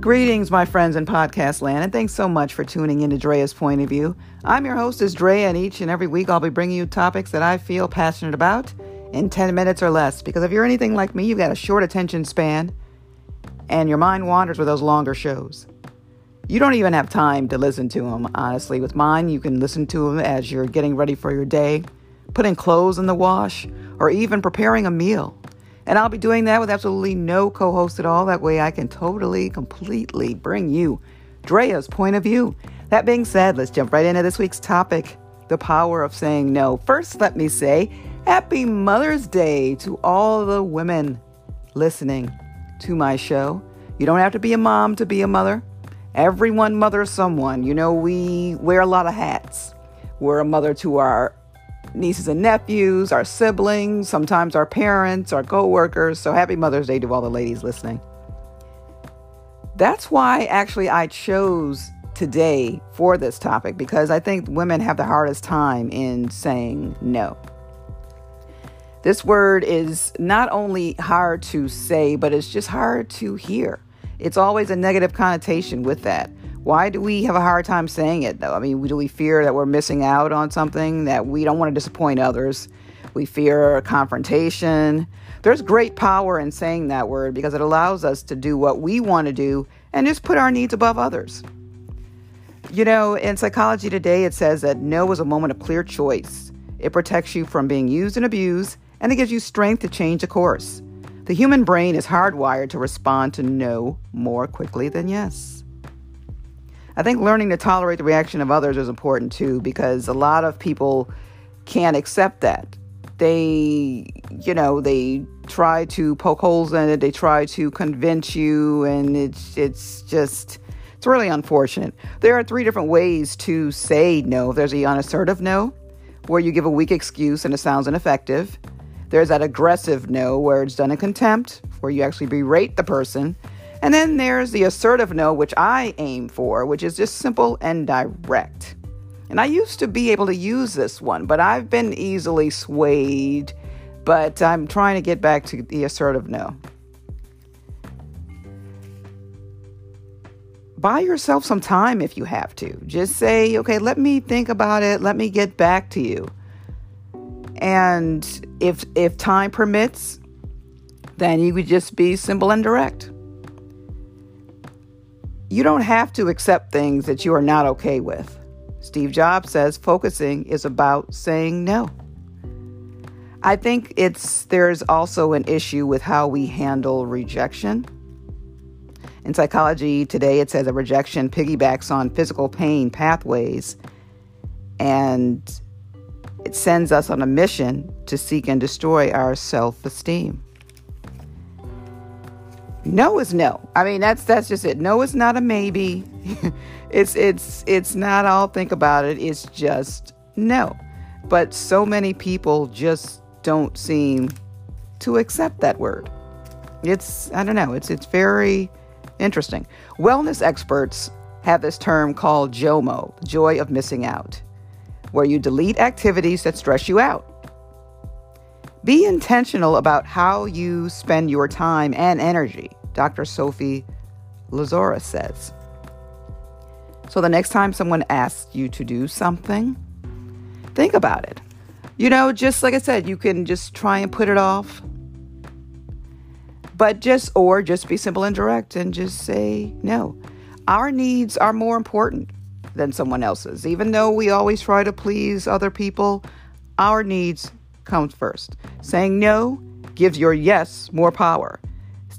Greetings, my friends in podcast land, and thanks so much for tuning in to Drea's Point of View. I'm your host, is Drea, and each and every week I'll be bringing you topics that I feel passionate about in 10 minutes or less. Because if you're anything like me, you've got a short attention span, and your mind wanders with those longer shows. You don't even have time to listen to them, honestly. With mine, you can listen to them as you're getting ready for your day, putting clothes in the wash, or even preparing a meal. And I'll be doing that with absolutely no co host at all. That way I can totally, completely bring you Drea's point of view. That being said, let's jump right into this week's topic the power of saying no. First, let me say Happy Mother's Day to all the women listening to my show. You don't have to be a mom to be a mother. Everyone mothers someone. You know, we wear a lot of hats. We're a mother to our nieces and nephews, our siblings, sometimes our parents, our co-workers. So happy Mother's Day to all the ladies listening. That's why actually I chose today for this topic because I think women have the hardest time in saying no. This word is not only hard to say, but it's just hard to hear. It's always a negative connotation with that. Why do we have a hard time saying it though? I mean, do we fear that we're missing out on something, that we don't want to disappoint others? We fear confrontation. There's great power in saying that word because it allows us to do what we want to do and just put our needs above others. You know, in psychology today, it says that no is a moment of clear choice. It protects you from being used and abused, and it gives you strength to change a course. The human brain is hardwired to respond to no more quickly than yes. I think learning to tolerate the reaction of others is important too because a lot of people can't accept that. They, you know, they try to poke holes in it, they try to convince you, and it's it's just it's really unfortunate. There are three different ways to say no. There's the unassertive no, where you give a weak excuse and it sounds ineffective. There's that aggressive no, where it's done in contempt, where you actually berate the person and then there's the assertive no, which I aim for, which is just simple and direct. And I used to be able to use this one, but I've been easily swayed. But I'm trying to get back to the assertive no. Buy yourself some time if you have to. Just say, okay, let me think about it. Let me get back to you. And if if time permits, then you could just be simple and direct. You don't have to accept things that you are not okay with. Steve Jobs says focusing is about saying no. I think it's there's also an issue with how we handle rejection. In psychology today, it says that rejection piggybacks on physical pain pathways and it sends us on a mission to seek and destroy our self esteem. No is no. I mean, that's that's just it. No is not a maybe. it's it's it's not I'll think about it. It's just no. But so many people just don't seem to accept that word. It's I don't know. It's it's very interesting. Wellness experts have this term called JOMO, joy of missing out, where you delete activities that stress you out. Be intentional about how you spend your time and energy. Dr. Sophie Lazarus says. So the next time someone asks you to do something, think about it. You know, just like I said, you can just try and put it off. But just, or just be simple and direct and just say no. Our needs are more important than someone else's. Even though we always try to please other people, our needs come first. Saying no gives your yes more power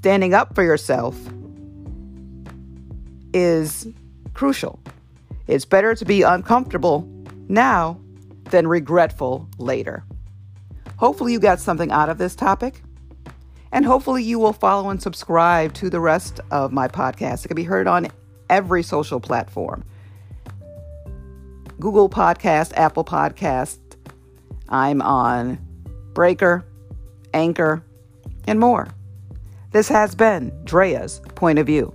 standing up for yourself is crucial. It's better to be uncomfortable now than regretful later. Hopefully, you got something out of this topic. And hopefully, you will follow and subscribe to the rest of my podcast. It can be heard on every social platform Google Podcast, Apple Podcast. I'm on Breaker, Anchor, and more. This has been Drea's Point of View.